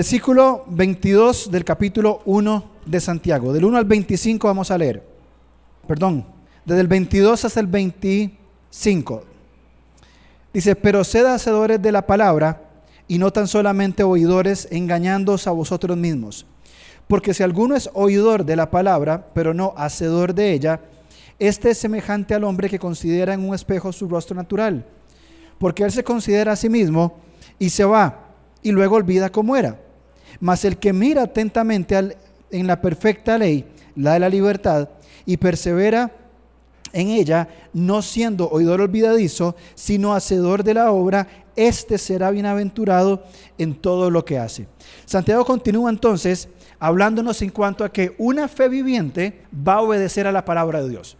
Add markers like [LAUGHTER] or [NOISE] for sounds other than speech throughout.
Versículo 22 del capítulo 1 de Santiago. Del 1 al 25 vamos a leer. Perdón, desde el 22 hasta el 25. Dice, pero sed hacedores de la palabra y no tan solamente oidores, engañándoos a vosotros mismos. Porque si alguno es oidor de la palabra, pero no hacedor de ella, este es semejante al hombre que considera en un espejo su rostro natural. Porque él se considera a sí mismo y se va, y luego olvida cómo era. Mas el que mira atentamente en la perfecta ley, la de la libertad, y persevera en ella, no siendo oidor olvidadizo, sino hacedor de la obra, éste será bienaventurado en todo lo que hace. Santiago continúa entonces hablándonos en cuanto a que una fe viviente va a obedecer a la palabra de Dios.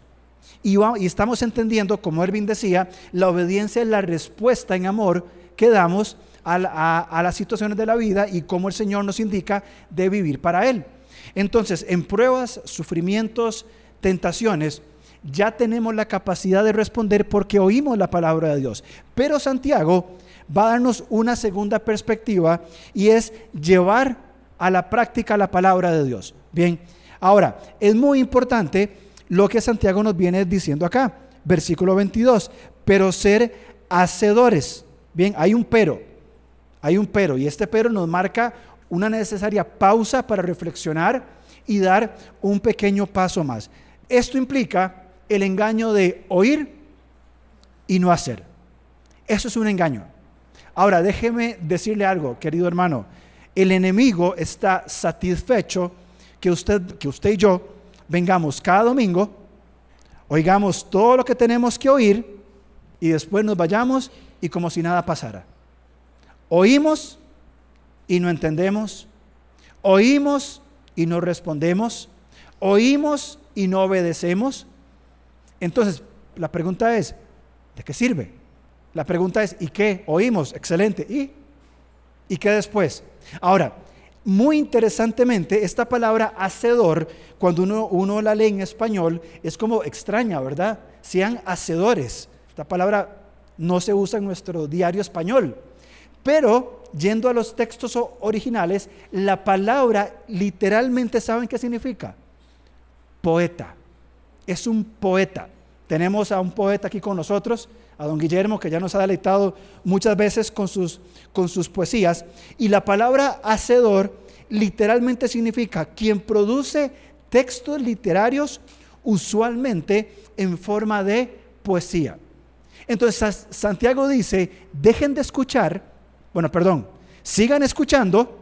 Y, estamos entendiendo, como Erwin decía, la obediencia es la respuesta en amor que damos a, las situaciones de la vida y cómo el Señor nos indica de vivir para Él. Entonces, en pruebas, sufrimientos, tentaciones, ya tenemos la capacidad de responder porque oímos la palabra de Dios. Pero Santiago va a darnos una segunda perspectiva y es llevar a la práctica la palabra de Dios. Bien, ahora, es muy importante lo que Santiago nos viene diciendo acá, versículo 22, pero ser hacedores. Bien, hay un pero, hay un pero, y este pero nos marca una necesaria pausa para reflexionar y dar un pequeño paso más. Esto implica el engaño de oír y no hacer. Eso es un engaño. Ahora, déjeme decirle algo, querido hermano. El enemigo está satisfecho que usted, que usted y yo vengamos cada domingo, oigamos todo lo que tenemos que oír y después nos vayamos y como si nada pasara. Oímos y no entendemos. Oímos y no respondemos. Oímos y no obedecemos. Entonces, la pregunta es, ¿de qué sirve? La pregunta es, ¿y qué? Oímos, excelente. ¿Y? ¿Y qué después? Ahora, muy interesantemente, esta palabra hacedor, cuando uno, uno la lee en español, es como extraña, ¿verdad? Sean hacedores. Esta palabra no se usa en nuestro diario español. Pero, yendo a los textos originales, la palabra literalmente, ¿saben qué significa? Poeta. Es un poeta. Tenemos a un poeta aquí con nosotros, a don Guillermo, que ya nos ha deleitado muchas veces con sus, con sus poesías. Y la palabra hacedor literalmente significa quien produce textos literarios usualmente en forma de poesía. Entonces Santiago dice, dejen de escuchar, bueno, perdón, sigan escuchando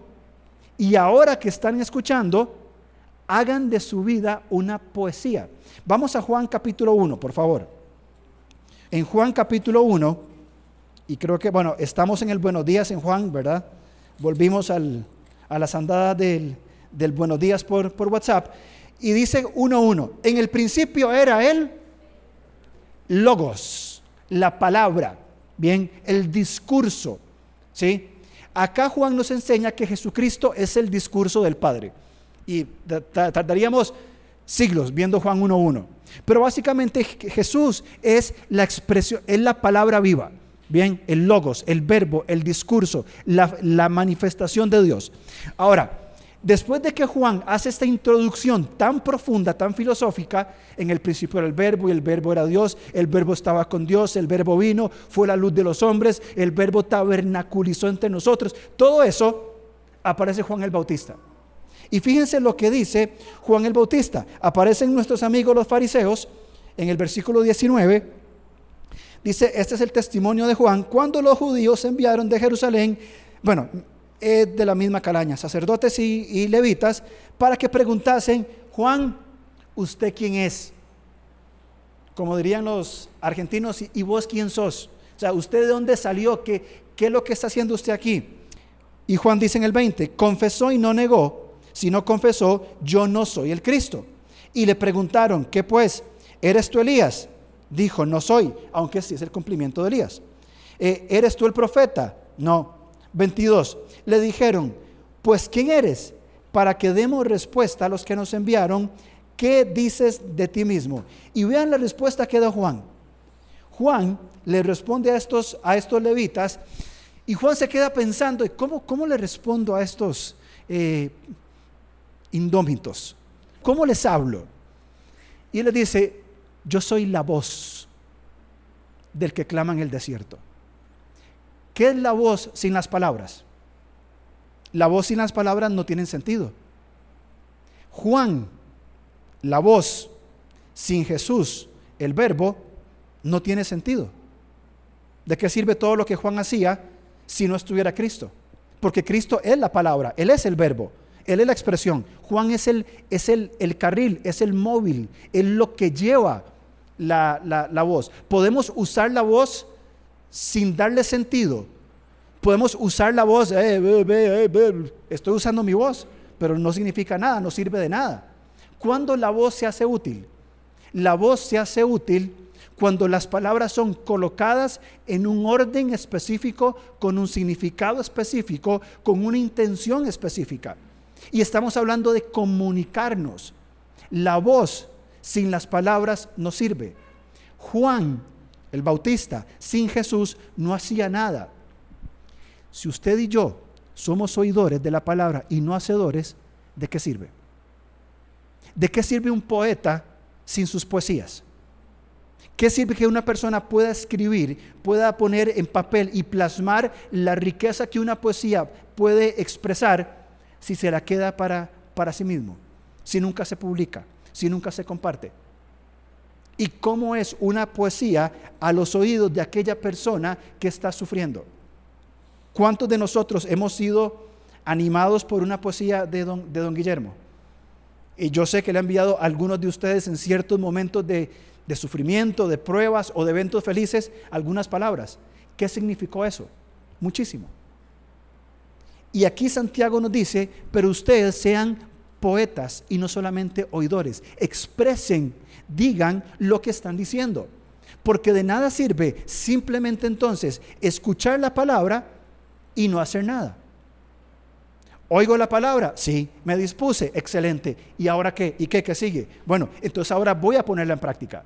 y ahora que están escuchando, hagan de su vida una poesía. Vamos a Juan capítulo 1, por favor en Juan capítulo 1, y creo que, bueno, estamos en el Buenos Días en Juan, ¿verdad? Volvimos a las andadas del, Buenos Días por, por WhatsApp, y dice 1.1, en el principio era el logos, la palabra, bien, el discurso, ¿sí? Acá Juan nos enseña que Jesucristo es el discurso del Padre. Y tardaríamos siglos viendo Juan 1.1. Pero básicamente Jesús es la expresión, es la palabra viva. Bien, el logos, el verbo, el discurso, la, la manifestación de Dios. Ahora, después de que Juan hace esta introducción tan profunda, tan filosófica, en el principio era el verbo y el verbo era Dios, el verbo estaba con Dios, el verbo vino, fue la luz de los hombres, el verbo tabernaculizó entre nosotros, todo eso aparece Juan el Bautista. Y fíjense lo que dice Juan el Bautista. Aparecen nuestros amigos los fariseos en el versículo 19. Dice, este es el testimonio de Juan, cuando los judíos enviaron de Jerusalén, bueno, de la misma calaña, sacerdotes y, levitas, para que preguntasen, Juan, ¿usted quién es? Como dirían los argentinos, ¿y vos quién sos? O sea, ¿usted de dónde salió? ¿Qué, qué es lo que está haciendo usted aquí? Y Juan dice en el 20, confesó y no negó si no confesó, yo no soy el Cristo. Y le preguntaron, ¿qué pues? ¿Eres tú Elías? Dijo, no soy, aunque sí es el cumplimiento de Elías. Eh, ¿Eres tú el profeta? No. 22. Le dijeron, pues ¿quién eres? Para que demos respuesta a los que nos enviaron, ¿qué dices de ti mismo? Y vean la respuesta que da Juan. Juan le responde a estos, a estos levitas Y Juan se queda pensando, ¿cómo, cómo le respondo a estos eh, indómitos? ¿Cómo les hablo? Y él le dice, yo soy la voz del que clama en el desierto. ¿Qué es la voz sin las palabras? La voz sin las palabras no tiene sentido. Juan, la voz sin Jesús, el verbo, no tiene sentido. ¿De qué sirve todo lo que Juan hacía si no estuviera Cristo? Porque Cristo es la palabra, Él es el verbo, Él es la expresión. Juan es el, es el, el carril, es el móvil, es lo que lleva la, la voz. Podemos usar la voz sin darle sentido. Podemos usar la voz, eh, eh, estoy usando mi voz, pero no significa nada, no sirve de nada. ¿Cuándo la voz se hace útil? La voz se hace útil cuando las palabras son colocadas en un orden específico, con un significado específico, con una intención específica. Y estamos hablando de comunicarnos. La voz sin las palabras no sirve. Juan, el Bautista, sin Jesús no hacía nada. Si usted y yo somos oidores de la palabra y no hacedores, ¿de qué sirve? ¿De qué sirve un poeta sin sus poesías? ¿Qué sirve que una persona pueda escribir, pueda poner en papel y plasmar la riqueza que una poesía puede expresar si se la queda para, para sí mismo, si nunca se publica, si nunca se comparte? ¿Y cómo es una poesía a los oídos de aquella persona que está sufriendo? ¿Cuántos de nosotros hemos sido animados por una poesía de don, de don Guillermo? Y yo sé que le ha enviado a algunos de ustedes en ciertos momentos de, de sufrimiento, de pruebas o de eventos felices, algunas palabras. ¿Qué significó eso? Muchísimo. Y aquí Santiago nos dice, pero ustedes sean poetas y no solamente oidores, expresen, digan lo que están diciendo. Porque de nada sirve simplemente entonces escuchar la palabra y no hacer nada. Oigo la palabra, sí, me dispuse, excelente. ¿Y ahora qué? ¿Y qué? ¿Qué sigue? Bueno, entonces ahora voy a ponerla en práctica.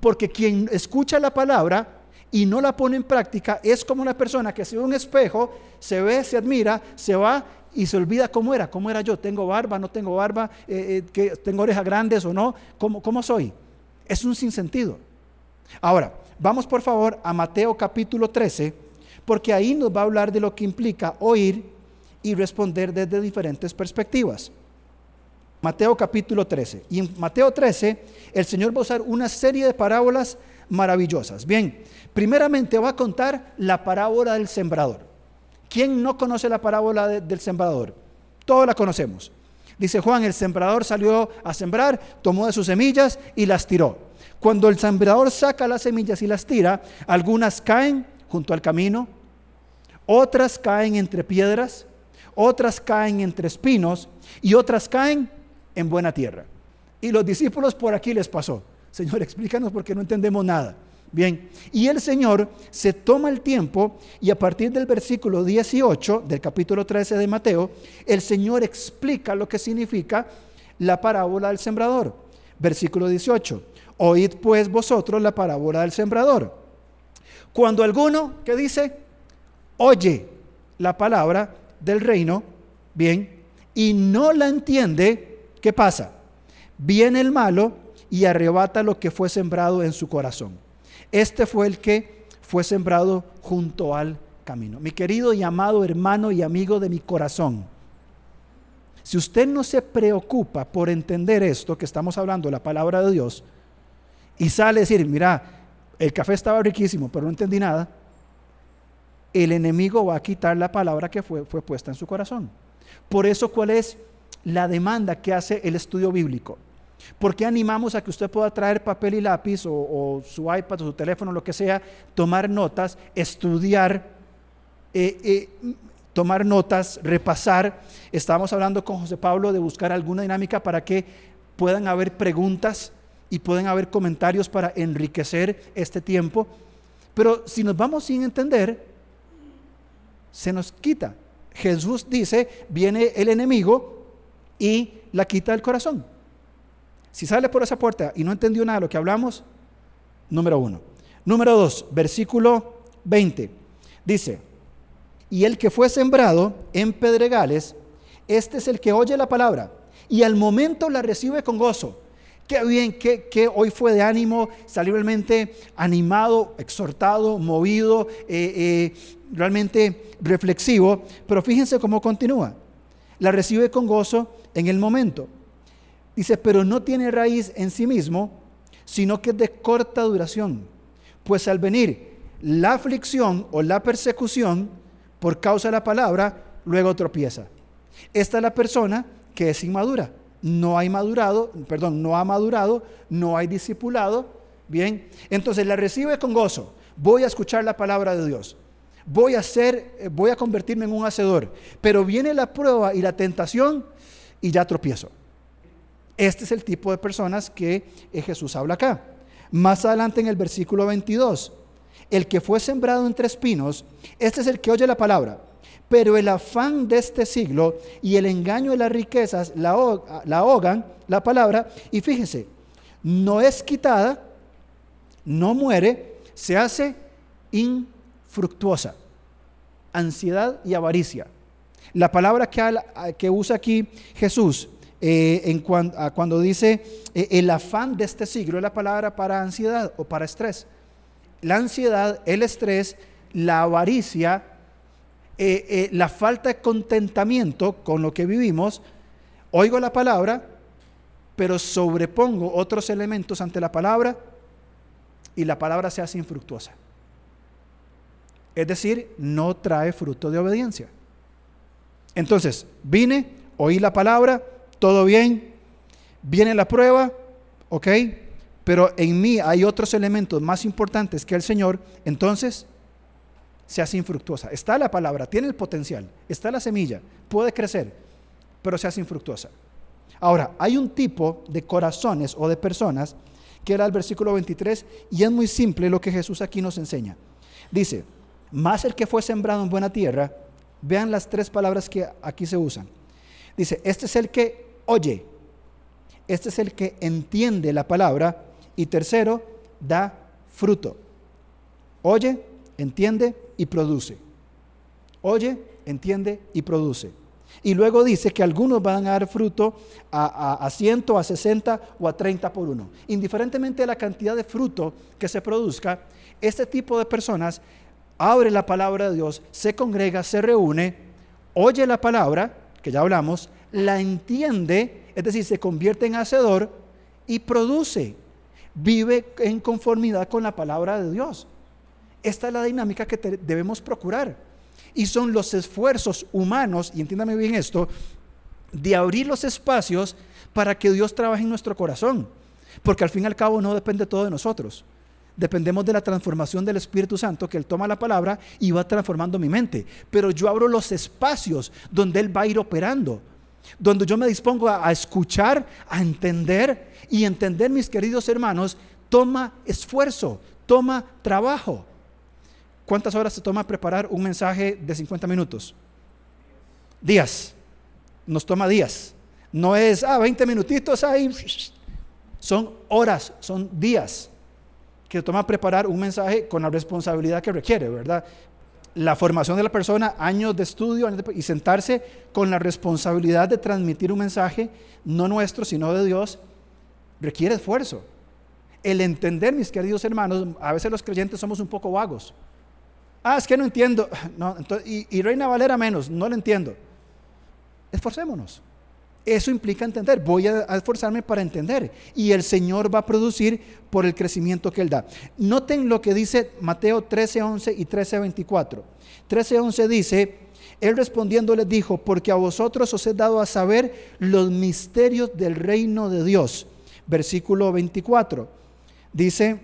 Porque quien escucha la palabra y no la pone en práctica es como una persona que se ve un espejo, se ve, se admira, se va y se olvida cómo era, cómo era yo, tengo barba, no tengo barba, eh, eh, que tengo orejas grandes o no, ¿Cómo, cómo soy. Es un sinsentido. Ahora, vamos por favor a Mateo capítulo 13, porque ahí nos va a hablar de lo que implica oír y responder desde diferentes perspectivas. Mateo capítulo 13. Y en Mateo 13 el Señor va a usar una serie de parábolas maravillosas. Bien, primeramente va a contar la parábola del sembrador. ¿Quién no conoce la parábola del sembrador? Todos la conocemos. Dice Juan, el sembrador salió a sembrar, tomó de sus semillas y las tiró. Cuando el sembrador saca las semillas y las tira, algunas caen junto al camino, otras caen entre piedras, otras caen entre espinos y otras caen en buena tierra. Y los discípulos por aquí les pasó. Señor, [LAUGHS] explícanos porque no entendemos nada. Bien, y el Señor se toma el tiempo y a partir del versículo 18 del capítulo 13 de Mateo, el Señor explica lo que significa la parábola del sembrador. Versículo 18, oíd pues vosotros la parábola del sembrador. Cuando alguno que dice, oye la palabra del reino, bien, y no la entiende, ¿Qué pasa? Viene el malo y arrebata lo que fue sembrado en su corazón. Este fue el que fue sembrado junto al camino. Mi querido y amado hermano y amigo de mi corazón, si usted no se preocupa por entender esto que estamos hablando, la palabra de Dios, y sale a decir, mira, el café estaba riquísimo, pero no entendí nada, el enemigo va a quitar la palabra que fue, fue puesta en su corazón. Por eso, ¿cuál es la demanda que hace el estudio bíblico. ¿Por qué animamos a que usted pueda traer papel y lápiz o, su iPad o su teléfono, lo que sea, tomar notas, estudiar, eh, eh, tomar notas, repasar? Estábamos hablando con José Pablo de buscar alguna dinámica para que puedan haber preguntas y puedan haber comentarios para enriquecer este tiempo. Pero si nos vamos sin entender, se nos quita. Jesús dice, viene el enemigo y la quita del corazón. Si sale por esa puerta y no entendió nada de lo que hablamos, número uno. Número dos, versículo 20. Dice, Y el que fue sembrado en pedregales, este es el que oye la palabra y al momento la recibe con gozo. Qué bien, qué, hoy fue de ánimo, salió realmente animado, exhortado, movido, eh, eh, realmente reflexivo. Pero fíjense cómo continúa. La recibe con gozo en el momento. Dice, pero no tiene raíz en sí mismo, sino que es de corta duración. Pues al venir la aflicción o la persecución por causa de la palabra, luego tropieza. Esta es la persona que es inmadura. No hay madurado, perdón, no ha madurado, no hay discipulado. Bien, entonces la recibe con gozo. Voy a escuchar la palabra de Dios. Voy a ser, eh, voy a convertirme en un hacedor. Pero viene la prueba y la tentación y ya tropiezo. Este es el tipo de personas que eh, Jesús habla acá. Más adelante en el versículo 22, el que fue sembrado entre espinos, este es el que oye la palabra, pero el afán de este siglo y el engaño de las riquezas la, ahogan la palabra y fíjense, no es quitada, no muere, se hace infructuosa. Ansiedad y avaricia. La palabra que, que usa aquí Jesús eh, en cuando dice eh, el afán de este siglo es la palabra para ansiedad o para estrés. La ansiedad, el estrés, la avaricia, eh, la falta de contentamiento con lo que vivimos, oigo la palabra, pero sobrepongo otros elementos ante la palabra y la palabra se hace infructuosa. Es decir, no trae fruto de obediencia. Entonces, vine, oí la palabra, todo bien, viene la prueba, ¿ok? Pero en mí hay otros elementos más importantes que el Señor, entonces se hace infructuosa. Está la palabra, tiene el potencial, está la semilla, puede crecer, pero se hace infructuosa. Ahora, hay un tipo de corazones o de personas que era el versículo 23 y es muy simple lo que Jesús aquí nos enseña. Dice, más el que fue sembrado en buena tierra, vean las tres palabras que aquí se usan. Dice, este es el que oye. Este es el que entiende la palabra. Y tercero, da fruto. Oye, entiende y produce. Oye, entiende y produce. Y luego dice que algunos van a dar fruto a, a, a 100, a 60 o a 30 por uno. Indiferentemente de la cantidad de fruto que se produzca, este tipo de personas abre la palabra de Dios, se congrega, se reúne, oye la palabra, que ya hablamos, la entiende, es decir, se convierte en hacedor y produce, vive en conformidad con la palabra de Dios. Esta es la dinámica que debemos procurar. Y son los esfuerzos humanos, y entiéndame bien esto, de abrir los espacios para que Dios trabaje en nuestro corazón. Porque al fin y al cabo no depende todo de nosotros. Dependemos de la transformación del Espíritu Santo, que Él toma la palabra y va transformando mi mente. Pero yo abro los espacios donde Él va a ir operando donde yo me dispongo a, escuchar, a entender y entender, mis queridos hermanos, toma esfuerzo, toma trabajo. ¿Cuántas horas se toma preparar un mensaje de 50 minutos? Días. Nos toma días. No es, ah, 20 minutitos ahí. Son horas, son días que toma preparar un mensaje con la responsabilidad que requiere, ¿verdad? la formación de la persona, años de estudio y sentarse con la responsabilidad de transmitir un mensaje, no nuestro, sino de Dios, requiere esfuerzo. El entender, mis queridos hermanos, a veces los creyentes somos un poco vagos. Ah, es que no entiendo. [LAUGHS] Y, y Reina Valera menos, no lo entiendo. Esforcémonos. Eso implica entender. Voy a esforzarme para entender. Y el Señor va a producir por el crecimiento que Él da. Noten lo que dice Mateo 13:11 y 13:24. 13:11 dice, Él respondiendo les dijo, porque a vosotros os he dado a saber los misterios del reino de Dios. Versículo 24. Dice,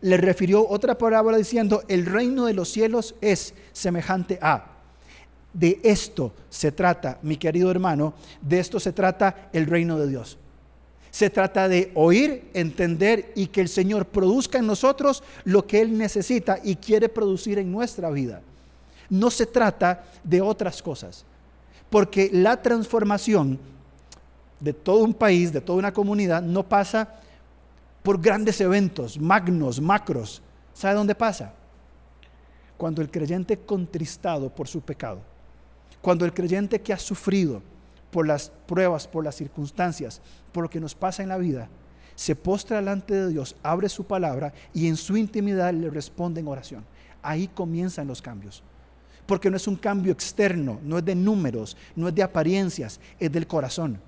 le refirió otra palabra diciendo, el reino de los cielos es semejante a. De esto se trata, mi querido hermano, de esto se trata el reino de Dios. Se trata de oír, entender y que el Señor produzca en nosotros lo que Él necesita y quiere producir en nuestra vida. No se trata de otras cosas, porque la transformación de todo un país, de toda una comunidad, no pasa por grandes eventos, magnos, macros. ¿Sabe dónde pasa? Cuando el creyente contristado por su pecado, cuando el creyente que ha sufrido por las pruebas, por las circunstancias, por lo que nos pasa en la vida, se postra delante de Dios, abre su palabra y en su intimidad le responde en oración. Ahí comienzan los cambios. Porque no es un cambio externo, no es de números, no es de apariencias, es del corazón.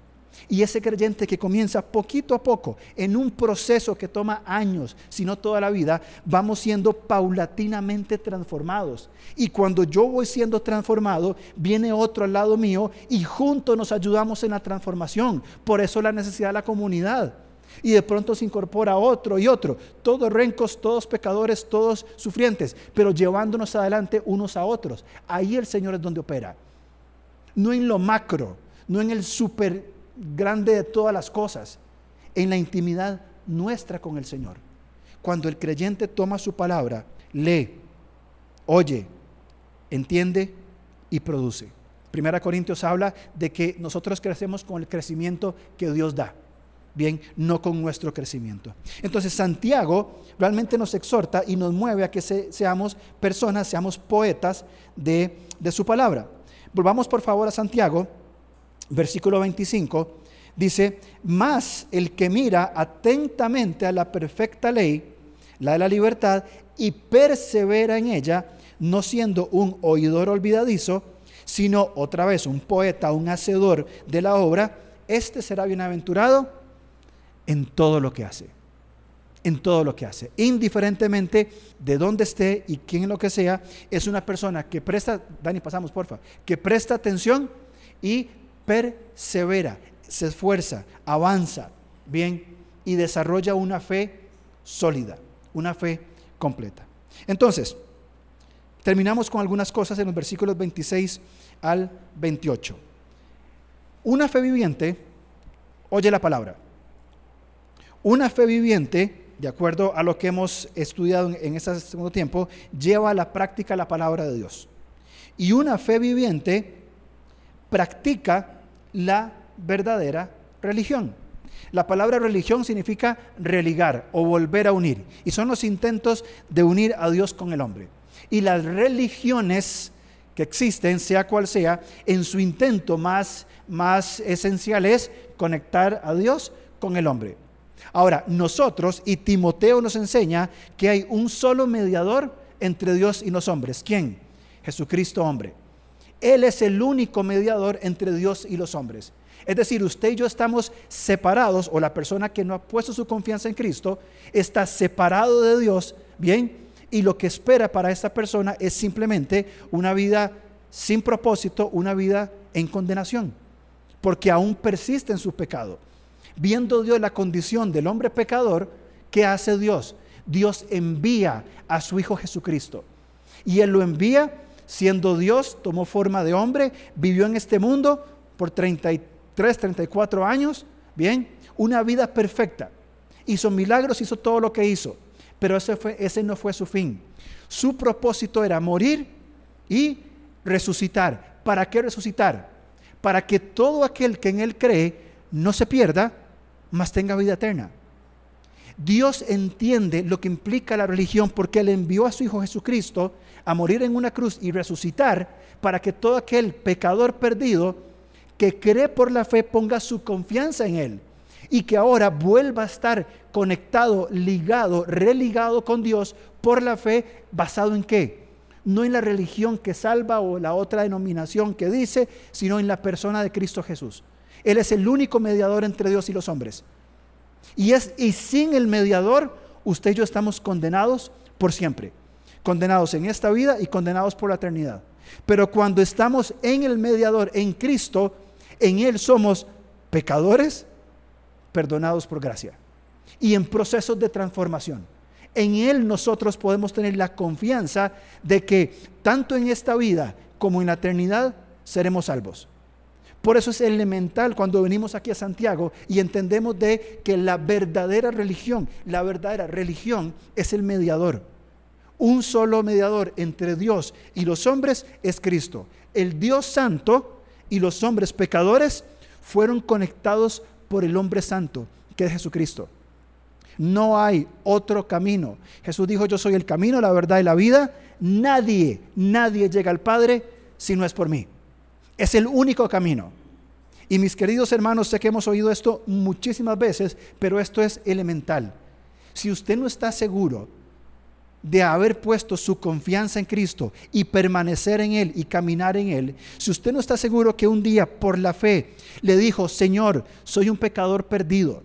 Y ese creyente que comienza poquito a poco en un proceso que toma años, si no toda la vida, vamos siendo paulatinamente transformados. Y cuando yo voy siendo transformado, viene otro al lado mío y juntos nos ayudamos en la transformación. Por eso la necesidad de la comunidad. Y de pronto se incorpora otro y otro, todos rencos, todos pecadores, todos sufrientes, pero llevándonos adelante unos a otros. Ahí el Señor es donde opera. No en lo macro, no en el super grande de todas las cosas, en la intimidad nuestra con el Señor. Cuando el creyente toma su palabra, lee, oye, entiende y produce. Primera Corintios habla de que nosotros crecemos con el crecimiento que Dios da. Bien, no con nuestro crecimiento. Entonces Santiago realmente nos exhorta y nos mueve a que seamos personas, seamos poetas de, de su palabra. Volvamos por favor a Santiago versículo 25, dice, más el que mira atentamente a la perfecta ley, la de la libertad, y persevera en ella, no siendo un oidor olvidadizo, sino otra vez un poeta, un hacedor de la obra, este será bienaventurado en todo lo que hace. En todo lo que hace. Indiferentemente de dónde esté y quién lo que sea, es una persona que presta, Dani, pasamos porfa, que presta atención y persevera, se esfuerza, avanza, bien, y desarrolla una fe sólida, una fe completa. Entonces, terminamos con algunas cosas en los versículos 26 al 28. Una fe viviente oye la palabra. Una fe viviente, de acuerdo a lo que hemos estudiado en este segundo tiempo, lleva a la práctica la palabra de Dios. Y una fe viviente practica la verdadera religión. La palabra religión significa religar o volver a unir. Y son los intentos de unir a Dios con el hombre. Y las religiones que existen, sea cual sea, en su intento más, más esencial es conectar a Dios con el hombre. Ahora, nosotros, y Timoteo nos enseña que hay un solo mediador entre Dios y los hombres. ¿Quién? Jesucristo hombre. Él es el único mediador entre Dios y los hombres. Es decir, usted y yo estamos separados, o la persona que no ha puesto su confianza en Cristo está separado de Dios, ¿bien? Y lo que espera para esta persona es simplemente una vida sin propósito, una vida en condenación, porque aún persiste en su pecado. Viendo Dios la condición del hombre pecador, ¿qué hace Dios? Dios envía a su Hijo Jesucristo. Y Él lo envía siendo Dios, tomó forma de hombre, vivió en este mundo por 33, 34 años, bien, una vida perfecta. Hizo milagros, hizo todo lo que hizo, pero ese, fue, ese no fue su fin. Su propósito era morir y resucitar. ¿Para qué resucitar? Para que todo aquel que en Él cree no se pierda, mas tenga vida eterna. Dios entiende lo que implica la religión porque Él envió a su Hijo Jesucristo a morir en una cruz y resucitar para que todo aquel pecador perdido que cree por la fe ponga su confianza en Él y que ahora vuelva a estar conectado, ligado, religado con Dios por la fe, basado en qué? No en la religión que salva o la otra denominación que dice, sino en la persona de Cristo Jesús. Él es el único mediador entre Dios y los hombres. Y, es, y sin el mediador, usted y yo estamos condenados por siempre condenados en esta vida y condenados por la eternidad. Pero cuando estamos en el mediador, en Cristo, en Él somos pecadores perdonados por gracia y en procesos de transformación. En Él nosotros podemos tener la confianza de que tanto en esta vida como en la eternidad seremos salvos. Por eso es elemental cuando venimos aquí a Santiago y entendemos de que la verdadera religión, la verdadera religión es el mediador un solo mediador entre Dios y los hombres es Cristo. El Dios santo y los hombres pecadores fueron conectados por el hombre santo, que es Jesucristo. No hay otro camino. Jesús dijo, yo soy el camino, la verdad y la vida. nadie, nadie llega al Padre si no es por mí. Es el único camino. Y mis queridos hermanos, sé que hemos oído esto muchísimas veces, pero esto es elemental. Si usted no está seguro de haber puesto su confianza en Cristo y permanecer en Él y caminar en Él, si usted no está seguro que un día por la fe le dijo, Señor, soy un pecador perdido,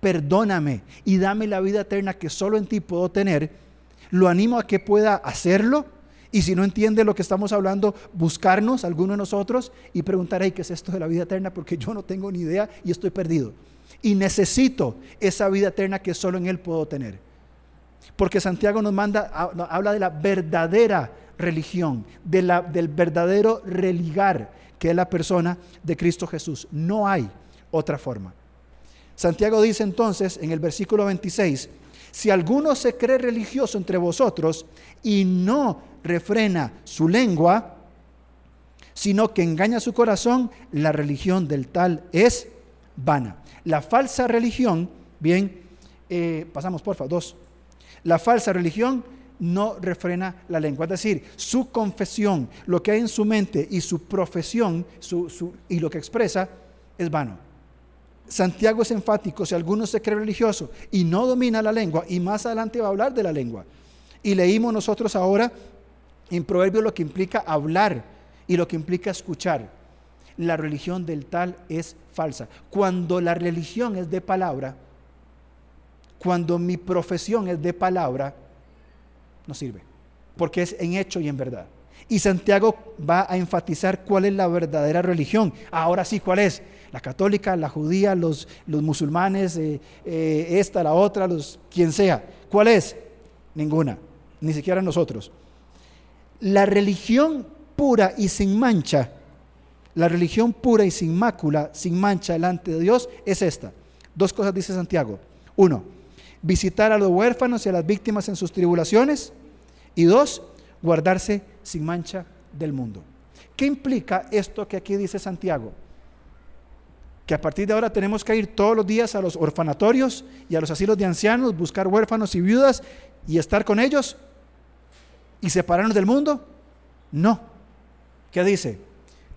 perdóname y dame la vida eterna que solo en ti puedo tener, lo animo a que pueda hacerlo. Y si no entiende lo que estamos hablando, buscarnos, alguno de nosotros, y preguntar, ¿qué es esto de la vida eterna? Porque yo no tengo ni idea y estoy perdido. Y necesito esa vida eterna que solo en Él puedo tener. Porque Santiago nos manda, habla de la verdadera religión, de la, del verdadero religar, que es la persona de Cristo Jesús. No hay otra forma. Santiago dice entonces en el versículo 26, si alguno se cree religioso entre vosotros y no refrena su lengua, sino que engaña su corazón, la religión del tal es vana. La falsa religión, bien, eh, pasamos porfa, dos. La falsa religión no refrena la lengua, es decir, su confesión, lo que hay en su mente y su profesión y lo que expresa es vano. Santiago es enfático, si alguno se cree religioso y no domina la lengua, y más adelante va a hablar de la lengua. Y leímos nosotros ahora en Proverbios lo que implica hablar y lo que implica escuchar. La religión del tal es falsa. Cuando la religión es de palabra, cuando mi profesión es de palabra, no sirve, porque es en hecho y en verdad. Y Santiago va a enfatizar cuál es la verdadera religión. Ahora sí, ¿cuál es? La católica, la judía, los, los musulmanes, eh, eh, esta, la otra, los, quien sea. ¿Cuál es? Ninguna, ni siquiera nosotros. La religión pura y sin mancha, la religión pura y sin mácula, sin mancha delante de Dios, es esta. Dos cosas dice Santiago. Uno, visitar a los huérfanos y a las víctimas en sus tribulaciones. Y dos, guardarse sin mancha del mundo. ¿Qué implica esto que aquí dice Santiago? Que a partir de ahora tenemos que ir todos los días a los orfanatorios y a los asilos de ancianos, buscar huérfanos y viudas y estar con ellos y separarnos del mundo. No. ¿Qué dice?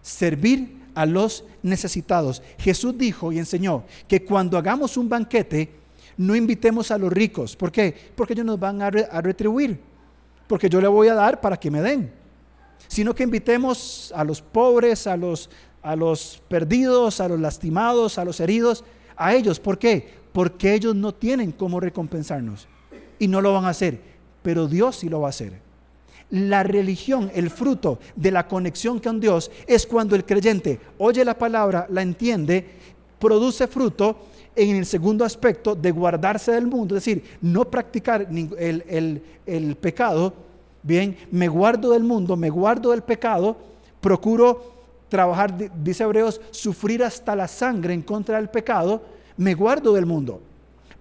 Servir a los necesitados. Jesús dijo y enseñó que cuando hagamos un banquete, no invitemos a los ricos. ¿Por qué? Porque ellos nos van a, retribuir porque yo le voy a dar para que me den, sino que invitemos a los pobres, a los, a los perdidos, a los lastimados, a los heridos, a ellos. ¿Por qué? Porque ellos no tienen cómo recompensarnos y no lo van a hacer, pero Dios sí lo va a hacer. La religión, el fruto de la conexión con Dios es cuando el creyente oye la palabra, la entiende, produce fruto en el segundo aspecto de guardarse del mundo, es decir, no practicar el, pecado, bien, me guardo del mundo, me guardo del pecado, procuro trabajar, dice Hebreos, sufrir hasta la sangre en contra del pecado, me guardo del mundo.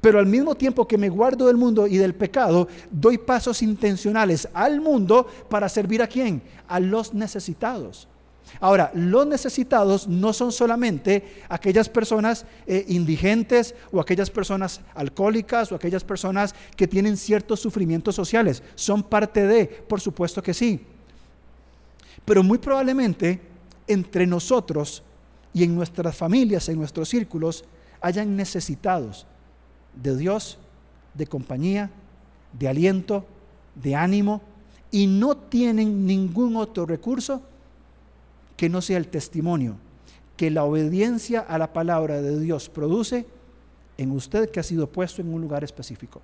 Pero al mismo tiempo que me guardo del mundo y del pecado, doy pasos intencionales al mundo para servir a quién? A los necesitados. Ahora, los necesitados no son solamente aquellas personas eh, indigentes o aquellas personas alcohólicas o aquellas personas que tienen ciertos sufrimientos sociales. Son parte de, por supuesto que sí. Pero muy probablemente entre nosotros y en nuestras familias, en nuestros círculos, hayan necesitados de Dios, de compañía, de aliento, de ánimo, y no tienen ningún otro recurso que no sea el testimonio que la obediencia a la palabra de Dios produce en usted que ha sido puesto en un lugar específico,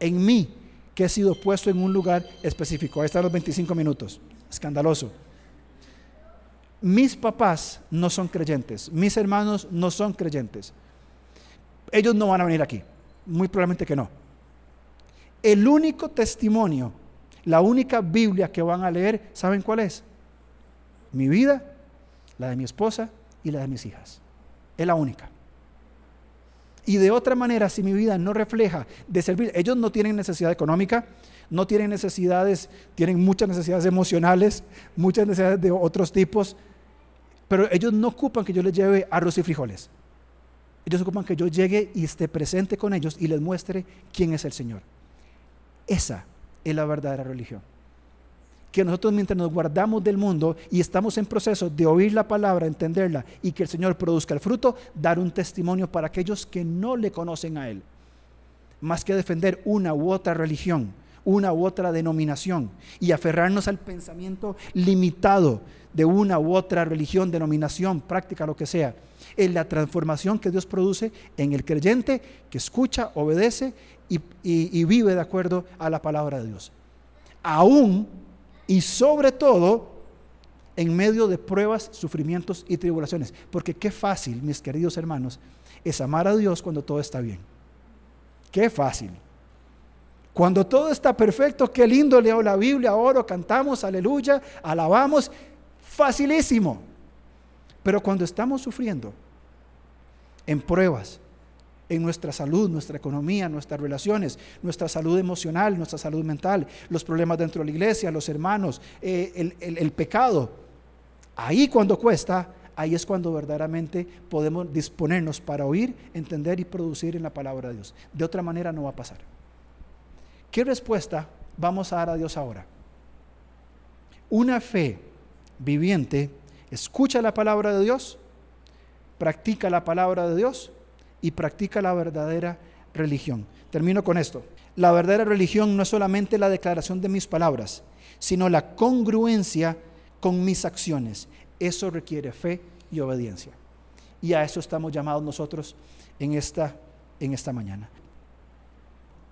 en mí que ha sido puesto en un lugar específico. Ahí están los 25 minutos. Escandaloso. Mis papás no son creyentes, mis hermanos no son creyentes. Ellos no van a venir aquí, muy probablemente que no. El único testimonio, la única Biblia que van a leer, ¿saben cuál es? Mi vida la de mi esposa y la de mis hijas. Es la única. Y de otra manera, si mi vida no refleja de servir, ellos no tienen necesidad económica, no tienen necesidades, tienen muchas necesidades emocionales, muchas necesidades de otros tipos, pero ellos no ocupan que yo les lleve arroz y frijoles. Ellos ocupan que yo llegue y esté presente con ellos y les muestre quién es el Señor. Esa es la verdadera religión. que nosotros mientras nos guardamos del mundo y estamos en proceso de oír la palabra, entenderla y que el Señor produzca el fruto, dar un testimonio para aquellos que no le conocen a Él. Más que defender una u otra religión, una u otra denominación y aferrarnos al pensamiento limitado de una u otra religión, denominación, práctica, lo que sea. Es la transformación que Dios produce en el creyente que escucha, obedece y, y vive de acuerdo a la palabra de Dios. Aún y sobre todo en medio de pruebas, sufrimientos y tribulaciones. Porque qué fácil, mis queridos hermanos, es amar a Dios cuando todo está bien. Qué fácil. Cuando todo está perfecto, qué lindo leo la Biblia, oro, cantamos, aleluya, alabamos, facilísimo. Pero cuando estamos sufriendo en pruebas, en nuestra salud, nuestra economía, nuestras relaciones, nuestra salud emocional, nuestra salud mental, los problemas dentro de la iglesia, los hermanos, eh, el, pecado. Ahí cuando cuesta, ahí es cuando verdaderamente podemos disponernos para oír, entender y producir en la palabra de Dios. De otra manera no va a pasar. ¿Qué respuesta vamos a dar a Dios ahora? Una fe viviente escucha la palabra de Dios, practica la palabra de Dios y practica la verdadera religión. Termino con esto. La verdadera religión no es solamente la declaración de mis palabras, sino la congruencia con mis acciones. Eso requiere fe y obediencia. Y a eso estamos llamados nosotros en esta, en esta mañana.